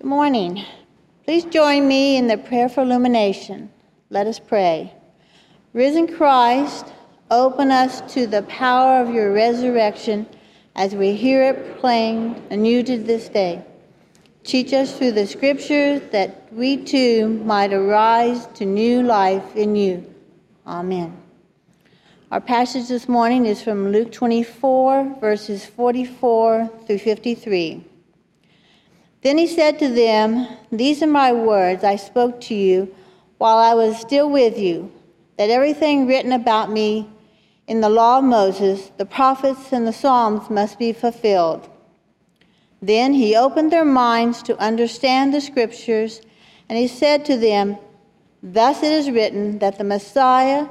Good morning. Please join me in the prayer for illumination. Let us pray. Risen Christ, open us to the power of your resurrection as we hear it proclaimed anew to this day. Teach us through the scriptures that we too might arise to new life in you. Amen. Our passage this morning is from Luke 24, verses 44 through 53. Then he said to them, These are my words I spoke to you while I was still with you, that everything written about me in the law of Moses, the prophets, and the Psalms must be fulfilled. Then he opened their minds to understand the scriptures, and he said to them, Thus it is written that the Messiah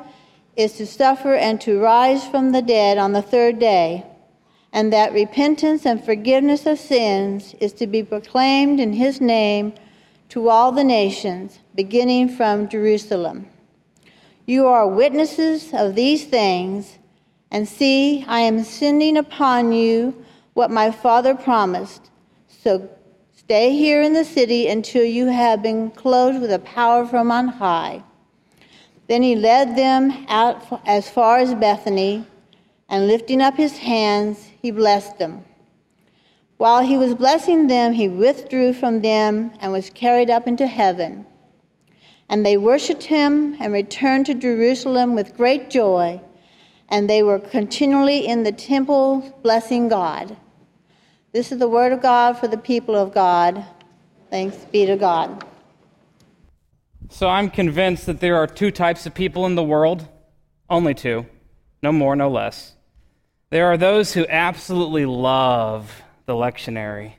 is to suffer and to rise from the dead on the third day, and that repentance and forgiveness of sins is to be proclaimed in his name to all the nations, beginning from Jerusalem. You are witnesses of these things, and see, I am sending upon you what my father promised. So stay here in the city until you have been clothed with a power from on high. Then he led them out as far as Bethany, and lifting up his hands, he blessed them. While he was blessing them, he withdrew from them and was carried up into heaven. And they worshiped him and returned to Jerusalem with great joy, and they were continually in the temple blessing God. This is the word of God for the people of God. Thanks be to God. So I'm convinced that there are two types of people in the world, only two, no more, no less. There are those who absolutely love the lectionary.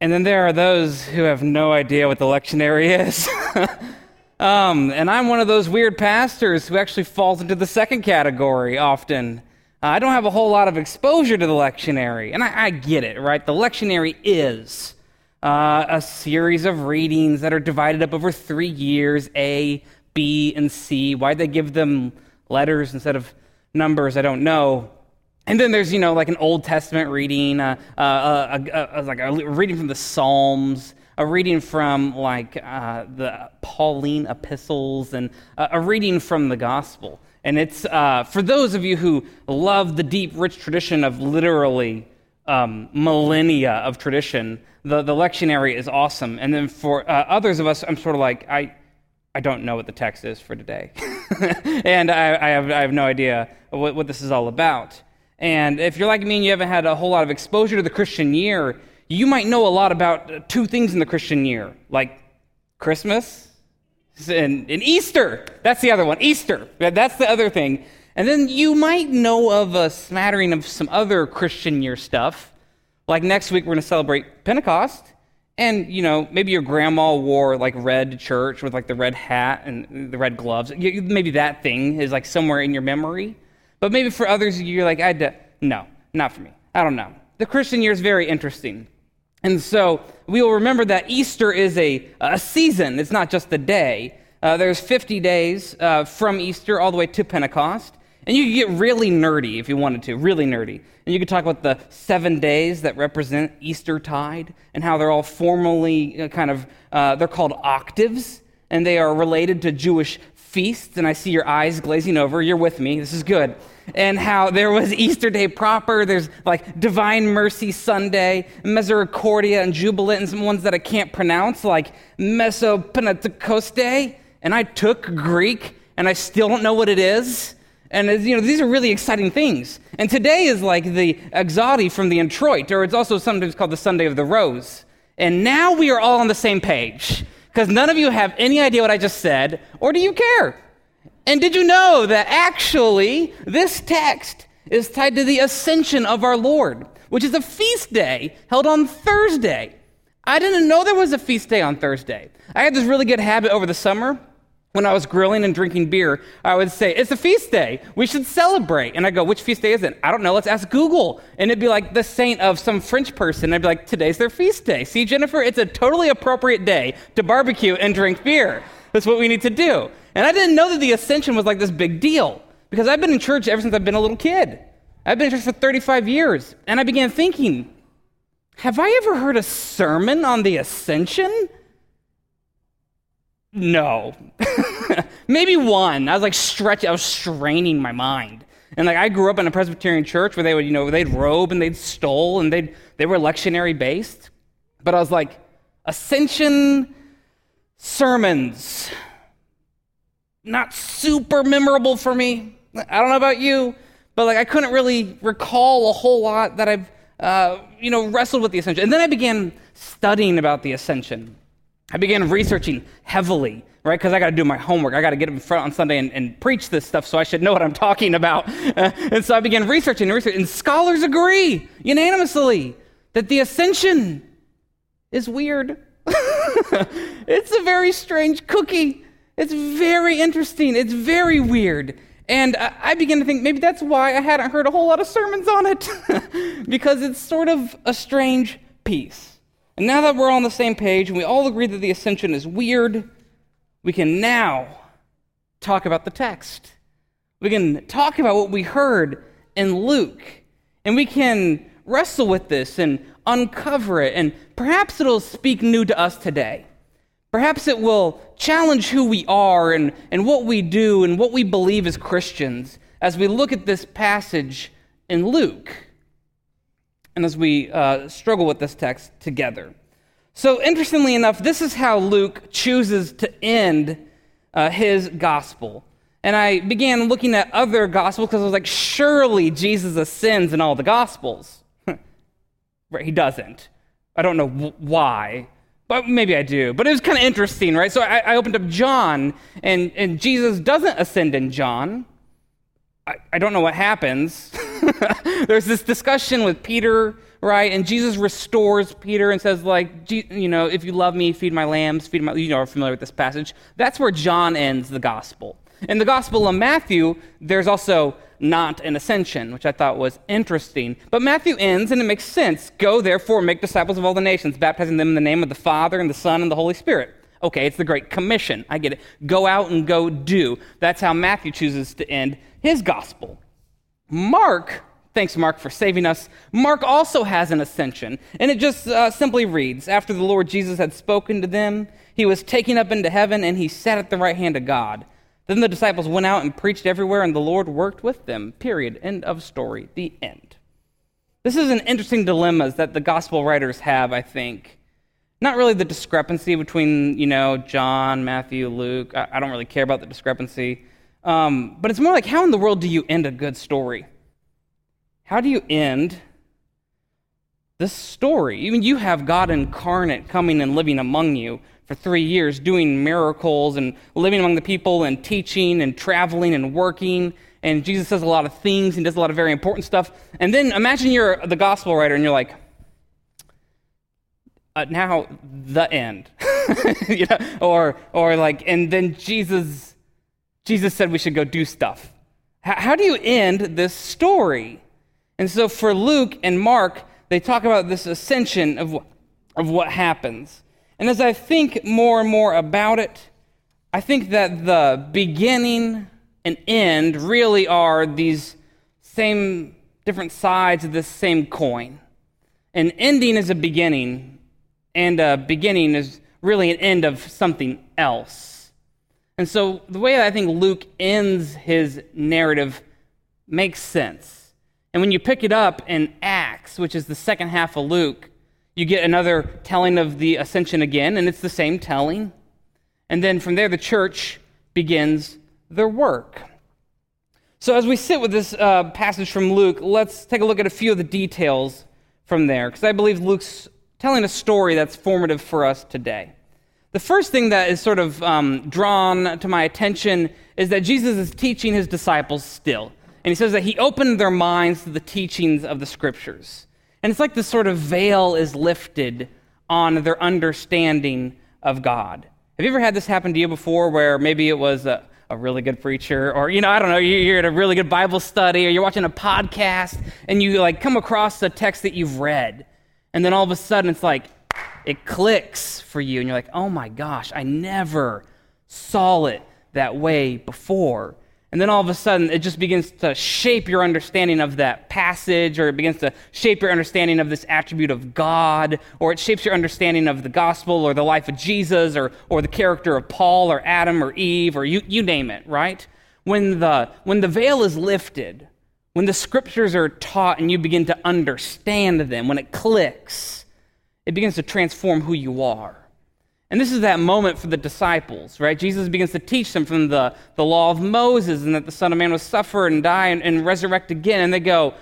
And then there are those who have no idea what the lectionary is. um, and I'm one of those weird pastors who actually falls into the second category often. Uh, I don't have a whole lot of exposure to the lectionary, and I, I get it, right? The lectionary is uh, a series of readings that are divided up over three years A, B, and C. Why'd they give them letters instead of numbers? I don't know. And then there's, you know, like an Old Testament reading, uh, uh, uh like a reading from the Psalms, a reading from like uh, the Pauline epistles, and a reading from the Gospel. And it's uh, for those of you who love the deep, rich tradition of literally um, millennia of tradition, the, the lectionary is awesome. And then for uh, others of us, I'm sort of like, I, I don't know what the text is for today. and I, I, have, I have no idea what, what this is all about. And if you're like me and you haven't had a whole lot of exposure to the Christian year, you might know a lot about two things in the Christian year, like Christmas and, and Easter. That's the other one. Easter. That's the other thing. And then you might know of a smattering of some other Christian year stuff. Like next week, we're going to celebrate Pentecost. And, you know, maybe your grandma wore like red church with like the red hat and the red gloves. Maybe that thing is like somewhere in your memory. But maybe for others, you're like, I d- no, not for me. I don't know. The Christian year is very interesting. And so we will remember that Easter is a, a season, it's not just a day. Uh, there's 50 days uh, from Easter all the way to Pentecost. And you could get really nerdy if you wanted to, really nerdy. And you could talk about the seven days that represent Easter tide and how they're all formally kind of, uh, they're called octaves, and they are related to Jewish feasts. And I see your eyes glazing over. You're with me. This is good and how there was Easter Day proper, there's like Divine Mercy Sunday, Misericordia and Jubilate, and some ones that I can't pronounce, like Mesopentecoste. And I took Greek, and I still don't know what it is. And you know, these are really exciting things. And today is like the Exaudi from the Introit, or it's also sometimes called the Sunday of the Rose. And now we are all on the same page because none of you have any idea what I just said, or do you care? And did you know that actually this text is tied to the ascension of our Lord, which is a feast day held on Thursday? I didn't know there was a feast day on Thursday. I had this really good habit over the summer. When I was grilling and drinking beer, I would say, It's a feast day. We should celebrate. And I go, Which feast day is it? I don't know. Let's ask Google. And it'd be like the saint of some French person. I'd be like, Today's their feast day. See, Jennifer, it's a totally appropriate day to barbecue and drink beer. That's what we need to do. And I didn't know that the ascension was like this big deal because I've been in church ever since I've been a little kid. I've been in church for 35 years. And I began thinking, have I ever heard a sermon on the ascension? No. Maybe one. I was like stretching, I was straining my mind. And like I grew up in a Presbyterian church where they would, you know, they'd robe and they'd stole and they'd they were lectionary based. But I was like, ascension sermons. Not super memorable for me. I don't know about you, but like I couldn't really recall a whole lot that I've uh, you know wrestled with the ascension. And then I began studying about the ascension. I began researching heavily, right? Because I got to do my homework. I got to get up in front on Sunday and, and, preach this stuff, so I should know what I'm talking about. And so I began researching and researching. And scholars agree unanimously that the ascension is weird. it's a very strange cookie. It's very interesting. It's very weird. And I began to think maybe that's why I hadn't heard a whole lot of sermons on it, because it's sort of a strange piece. And now that we're on the same page and we all agree that the ascension is weird, we can now talk about the text. We can talk about what we heard in Luke. And we can wrestle with this and uncover it. And perhaps it'll speak new to us today. Perhaps it will challenge who we are and, and what we do and what we believe as Christians as we look at this passage in Luke and as we uh, struggle with this text together. So, interestingly enough, this is how Luke chooses to end uh, his gospel. And I began looking at other gospels because I was like, surely Jesus ascends in all the gospels. right, he doesn't. I don't know w- why, but maybe I do. But it was kind of interesting, right? So I, I, opened up John, and, and Jesus doesn't ascend in John. I, I don't know what happens. There's this discussion with Peter, right? And Jesus restores Peter and says, like, you know, if you love me, feed my lambs, feed my, you know, are familiar with this passage. That's where John ends the gospel. In the Gospel of Matthew, there's also not an ascension, which I thought was interesting. But Matthew ends, and it makes sense. Go, therefore, make disciples of all the nations, baptizing them in the name of the Father, and the Son, and the Holy Spirit. Okay, it's the Great Commission. I get it. Go out and go do. That's how Matthew chooses to end his gospel. Mark, thanks, Mark, for saving us. Mark also has an ascension, and it just uh, simply reads After the Lord Jesus had spoken to them, he was taken up into heaven, and he sat at the right hand of God. Then the disciples went out and preached everywhere, and the Lord worked with them. Period. End of story. The end. This is an interesting dilemma that the gospel writers have, I think. Not really the discrepancy between, you know, John, Matthew, Luke. I, I don't really care about the discrepancy. Um, but it's more like how in the world do you end a good story? How do you end this story? Mean, you have God incarnate coming and living among you for three years, doing miracles and living among the people and teaching and traveling and working. And Jesus says a lot of things and does a lot of very important stuff. And then imagine you're the gospel writer and you're like, uh, now the end. you know? Or, or like, and then Jesus Jesus said we should go do stuff. How, how do you end this story? And so for Luke and Mark, they talk about this ascension of, of what happens. And as I think more and more about it, I think that the beginning and end really are these same different sides of this same coin. An ending is a beginning, and a beginning is really an end of something else. And so the way I think Luke ends his narrative makes sense. And when you pick it up in Acts, which is the second half of Luke, you get another telling of the ascension again, and it's the same telling. And then from there, the church begins their work. So, as we sit with this uh, passage from Luke, let's take a look at a few of the details from there, because I believe Luke's telling a story that's formative for us today. The first thing that is sort of um, drawn to my attention is that Jesus is teaching his disciples still. And he says that he opened their minds to the teachings of the scriptures. And it's like this sort of veil is lifted on their understanding of God. Have you ever had this happen to you before where maybe it was a, a really good preacher or you know i don't know you're at a really good bible study or you're watching a podcast and you like come across a text that you've read and then all of a sudden it's like it clicks for you, and you're like, oh my gosh, I never saw it that way before. And then all of a sudden, it just begins to shape your understanding of that passage, or it begins to shape your understanding of this attribute of God, or it shapes your understanding of the gospel, or the life of Jesus, or, or the character of Paul, or Adam, or Eve, or you, you name it, right? When the, when the veil is lifted, when the scriptures are taught and you begin to understand them, when it clicks, it begins to transform who you are. And this is that moment for the disciples, right? Jesus begins to teach them from the, the law of Moses and that the Son of Man will suffer and die and, and resurrect again. And they go,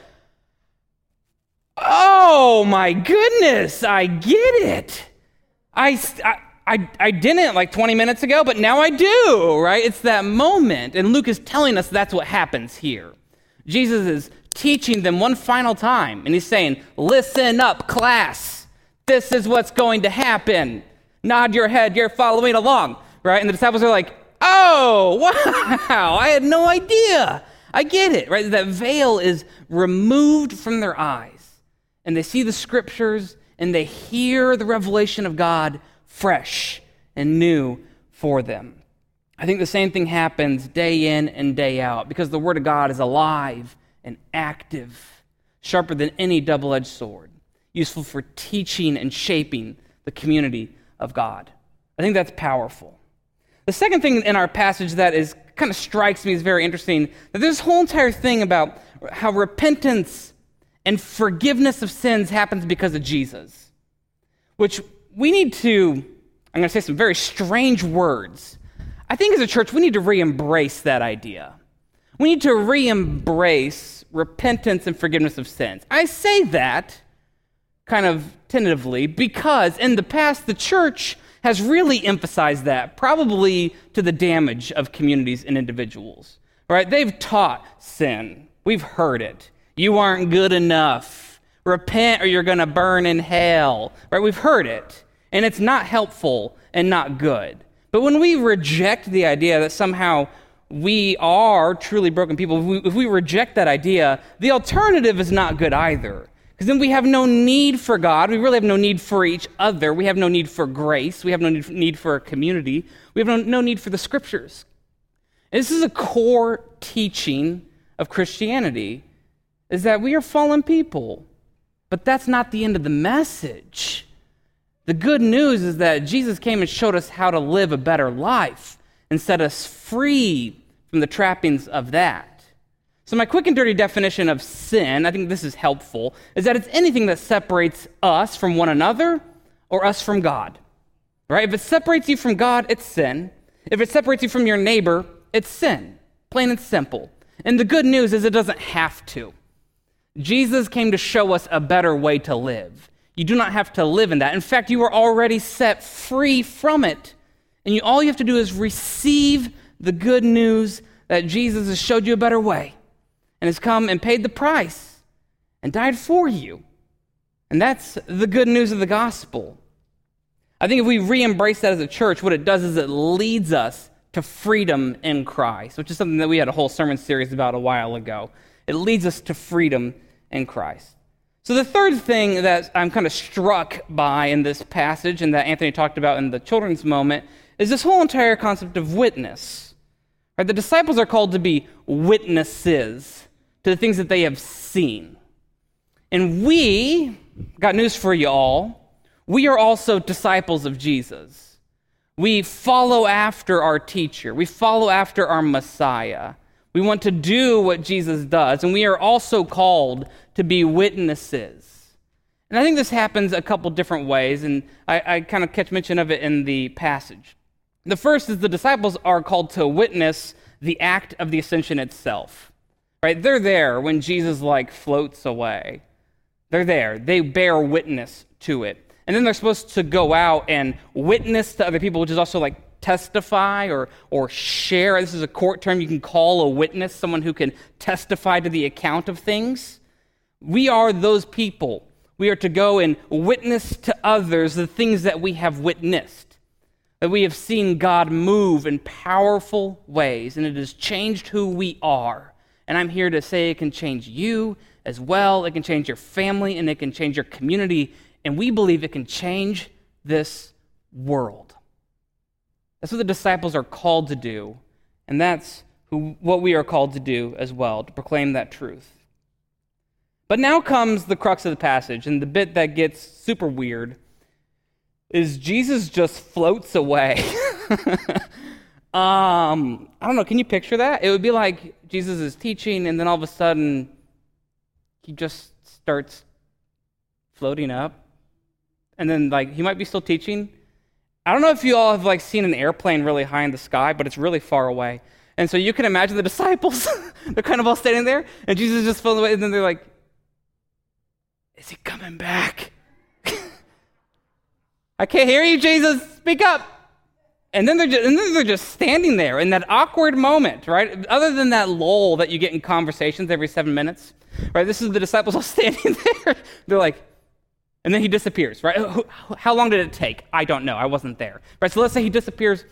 Oh my goodness, I get it. I, I, I didn't like 20 minutes ago, but now I do, right? It's that moment. And Luke is telling us that's what happens here. Jesus is teaching them one final time, and he's saying, Listen up, class. This is what's going to happen nod your head, you're following along, right? And the disciples are like, oh, wow, I had no idea. I get it, right? That veil is removed from their eyes, and they see the scriptures and they hear the revelation of God fresh and new for them. I think the same thing happens day in and day out because the Word of God is alive and active, sharper than any double edged sword, useful for teaching and shaping the community of God. I think that's powerful. The second thing in our passage that is kind of strikes me as very interesting that this whole entire thing about how repentance and forgiveness of sins happens because of Jesus, which we need to, I'm going to say some very strange words. I think as a church, we need to re embrace that idea. We need to re embrace repentance and forgiveness of sins. I say that kind of tentatively because in the past the church has really emphasized that, probably to the damage of communities and individuals. Right? They've taught sin. We've heard it. You aren't good enough. Repent or you're going to burn in hell. Right? We've heard it. And it's not helpful and not good. But when we reject the idea that somehow we are truly broken people, if we, if we reject that idea, the alternative is not good either. Because then we have no need for God. We really have no need for each other. We have no need for grace. We have no need for a community. We have no, no need for the scriptures. And this is a core teaching of Christianity is that we are fallen people. But that's not the end of the message. The good news is that Jesus came and showed us how to live a better life and set us free from the trappings of that. So, my quick and dirty definition of sin, I think this is helpful, is that it's anything that separates us from one another or us from God. Right? If it separates you from God, it's sin. If it separates you from your neighbor, it's sin. Plain and simple. And the good news is it doesn't have to. Jesus came to show us a better way to live. You do not have to live in that. In fact, you are already set free from it. And you, all you have to do is receive the good news that Jesus has showed you a better way and has come and paid the price and died for you. And that's the good news of the gospel. I think if we re embrace that as a church, what it does is it leads us to freedom in Christ, which is something that we had a whole sermon series about a while ago. It leads us to freedom in Christ. So, the third thing that I'm kind of struck by in this passage and that Anthony talked about in the children's moment is this whole entire concept of witness. Right? The disciples are called to be witnesses to the things that they have seen. And we, got news for you all, we are also disciples of Jesus. We follow after our teacher, we follow after our Messiah. We want to do what Jesus does, and we are also called to be witnesses. And I think this happens a couple different ways, and I, I kind of catch mention of it in the passage. The first is the disciples are called to witness the act of the ascension itself. Right? They're there when Jesus like floats away. They're there. They bear witness to it. And then they're supposed to go out and witness to other people, which is also like testify or, or share. This is a court term. You can call a witness someone who can testify to the account of things. We are those people. We are to go and witness to others the things that we have witnessed, that we have seen God move in powerful ways, and it has changed who we are. And I'm here to say it can change you as well. It can change your family and it can change your community. And we believe it can change this world. That's what the disciples are called to do. And that's who, what we are called to do as well, to proclaim that truth. But now comes the crux of the passage, and the bit that gets super weird is Jesus just floats away. um, I don't know, can you picture that? It would be like Jesus is teaching, and then all of a sudden, he just starts floating up. And then, like, he might be still teaching. I don't know if you all have, like, seen an airplane really high in the sky, but it's really far away. And so you can imagine the disciples, they're kind of all standing there, and Jesus is just floating away, and then they're like, Is he coming back? I can't hear you, Jesus. Speak up. And then, they're just, and then they're just standing there in that awkward moment, right? Other than that lull that you get in conversations every seven minutes, right? This is the disciples all standing there. they're like, and then he disappears, right? How long did it take? I don't know. I wasn't there. Right? So let's say he disappears,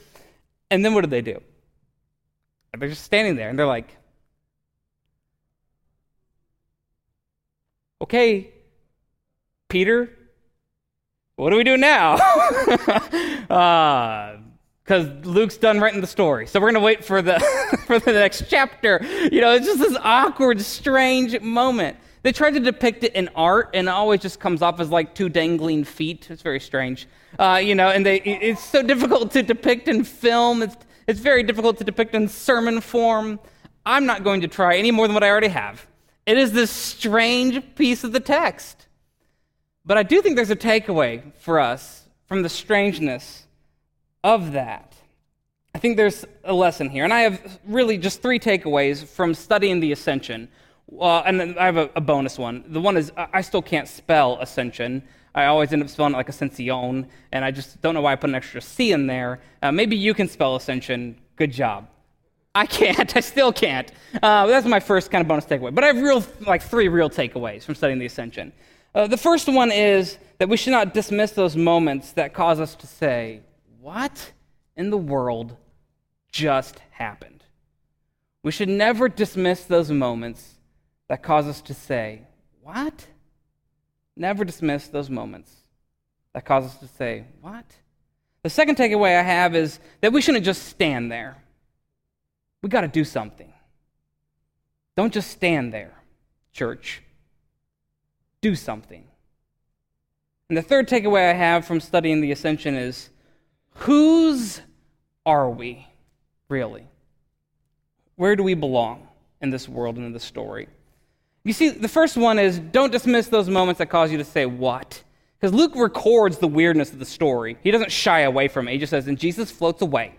and then what do they do? They're just standing there, and they're like, okay, Peter, what do we do now? uh, because Luke's done writing the story. So we're going to wait for the, for the next chapter. You know, it's just this awkward, strange moment. They tried to depict it in art, and it always just comes off as like two dangling feet. It's very strange. Uh, you know, and they, it's so difficult to depict in film. It's, it's very difficult to depict in sermon form. I'm not going to try any more than what I already have. It is this strange piece of the text. But I do think there's a takeaway for us from the strangeness of that. I think there's a lesson here. And I have really just three takeaways from studying the ascension. Uh, and I have a, a, bonus one. The one is I still can't spell ascension. I always end up spelling it like ascension, and I just don't know why I put an extra C in there. Uh, maybe you can spell ascension. Good job. I can't. I still can't. Uh, that's my first kind of bonus takeaway. But I have real, like three real takeaways from studying the ascension. Uh, the first one is that we should not dismiss those moments that cause us to say, what in the world just happened? We should never dismiss those moments that cause us to say, What? Never dismiss those moments that cause us to say, What? The second takeaway I have is that we shouldn't just stand there. We got to do something. Don't just stand there, church. Do something. And the third takeaway I have from studying the ascension is Whose are we, really? Where do we belong in this world and in this story? You see, the first one is don't dismiss those moments that cause you to say, What? Because Luke records the weirdness of the story. He doesn't shy away from it. He just says, And Jesus floats away.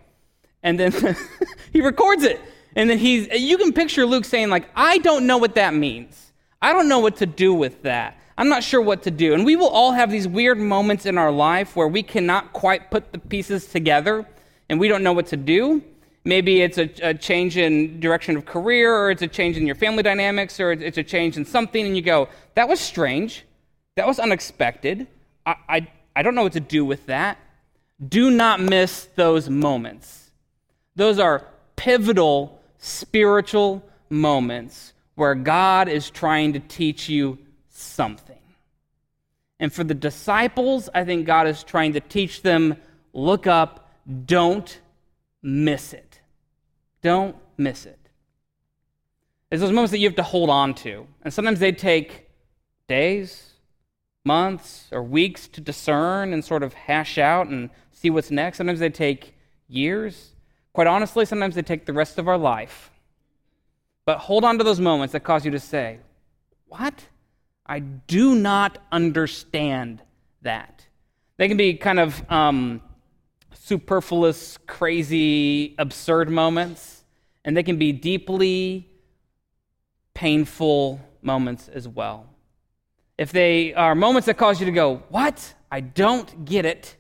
And then he records it. And then he's, you can picture Luke saying, like, I don't know what that means. I don't know what to do with that. I'm not sure what to do. And we will all have these weird moments in our life where we cannot quite put the pieces together and we don't know what to do. Maybe it's a, a, change in direction of career, or it's a change in your family dynamics, or it's a change in something, and you go, that was strange. That was unexpected. I, I, I don't know what to do with that. Do not miss those moments. Those are pivotal spiritual moments where God is trying to teach you something. And for the disciples, I think God is trying to teach them look up, don't miss it. Don't miss it. It's those moments that you have to hold on to. And sometimes they take days, months, or weeks to discern and sort of hash out and see what's next. Sometimes they take years. Quite honestly, sometimes they take the rest of our life. But hold on to those moments that cause you to say, What? I do not understand that. They can be kind of um, superfluous, crazy, absurd moments, and they can be deeply painful moments as well. If they are moments that cause you to go, What? I don't get it,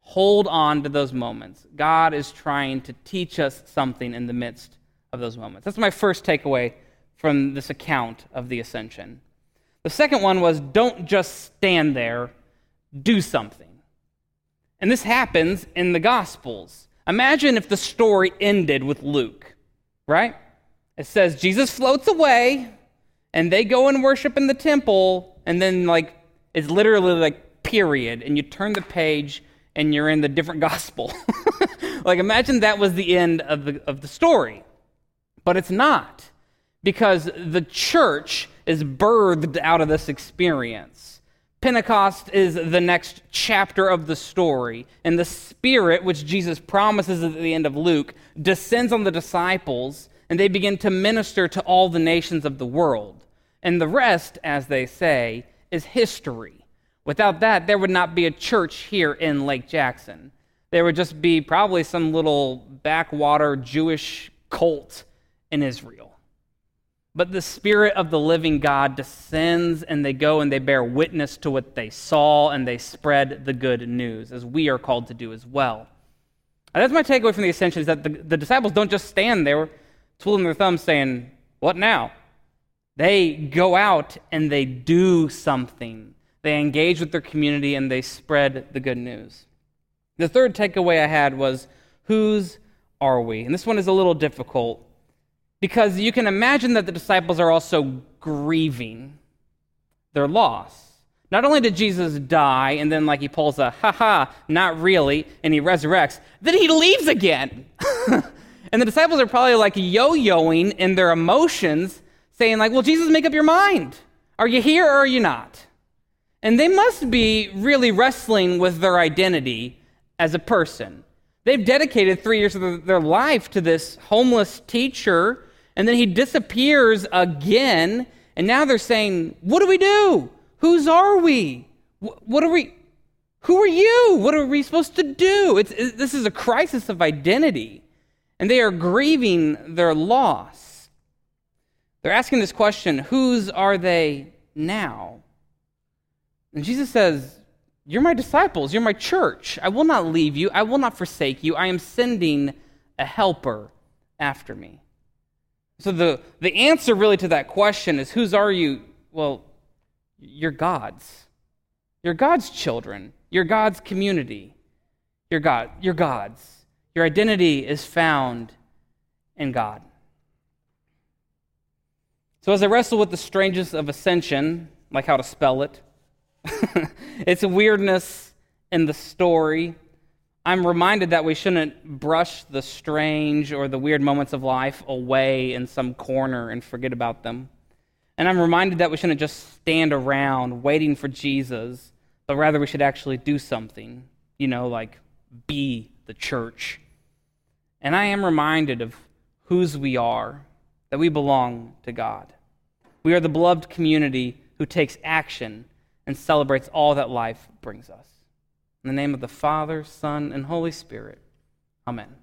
hold on to those moments. God is trying to teach us something in the midst of those moments. That's my first takeaway from this account of the ascension. The second one was don't just stand there, do something. And this happens in the Gospels. Imagine if the story ended with Luke, right? It says Jesus floats away and they go and worship in the temple, and then, like, it's literally like, period. And you turn the page and you're in the different gospel. like, imagine that was the end of the, of the story. But it's not, because the church is birthed out of this experience. Pentecost is the next chapter of the story, and the Spirit, which Jesus promises at the end of Luke, descends on the disciples, and they begin to minister to all the nations of the world. And the rest, as they say, is history. Without that, there would not be a church here in Lake Jackson. There would just be probably some little backwater Jewish cult in Israel. But the Spirit of the living God descends and they go and they bear witness to what they saw and they spread the good news, as we are called to do as well. And that's my takeaway from the ascension is that the, the disciples don't just stand there twiddling their thumbs saying, What now? They go out and they do something. They engage with their community and they spread the good news. The third takeaway I had was, Whose are we? And this one is a little difficult because you can imagine that the disciples are also grieving their loss. Not only did Jesus die and then, like, he pulls a ha ha, not really, and he resurrects, then he leaves again. and the disciples are probably like yo yoing in their emotions, saying, like, well, Jesus, make up your mind. Are you here or are you not? And they must be really wrestling with their identity as a person. They've dedicated three years of their life to this homeless teacher and then he disappears again. And now they're saying, What do we do? Whose are we? What are we? Who are you? What are we supposed to do? It's, it, this is a crisis of identity. And they are grieving their loss. They're asking this question Whose are they now? And Jesus says, You're my disciples. You're my church. I will not leave you. I will not forsake you. I am sending a helper after me. So the, the answer really to that question is whose are you? Well, you're God's. You're God's children. You're God's community. You're God. You're God's. Your identity is found in God. So as I wrestle with the strangeness of ascension, like how to spell it, its a weirdness in the story, I'm reminded that we shouldn't brush the strange or the weird moments of life away in some corner and forget about them. And I'm reminded that we shouldn't just stand around waiting for Jesus, but rather we should actually do something, you know, like be the church. And I am reminded of whose we are, that we belong to God. We are the beloved community who takes action and celebrates all that life brings us. In the name of the Father, Son, and Holy Spirit. Amen.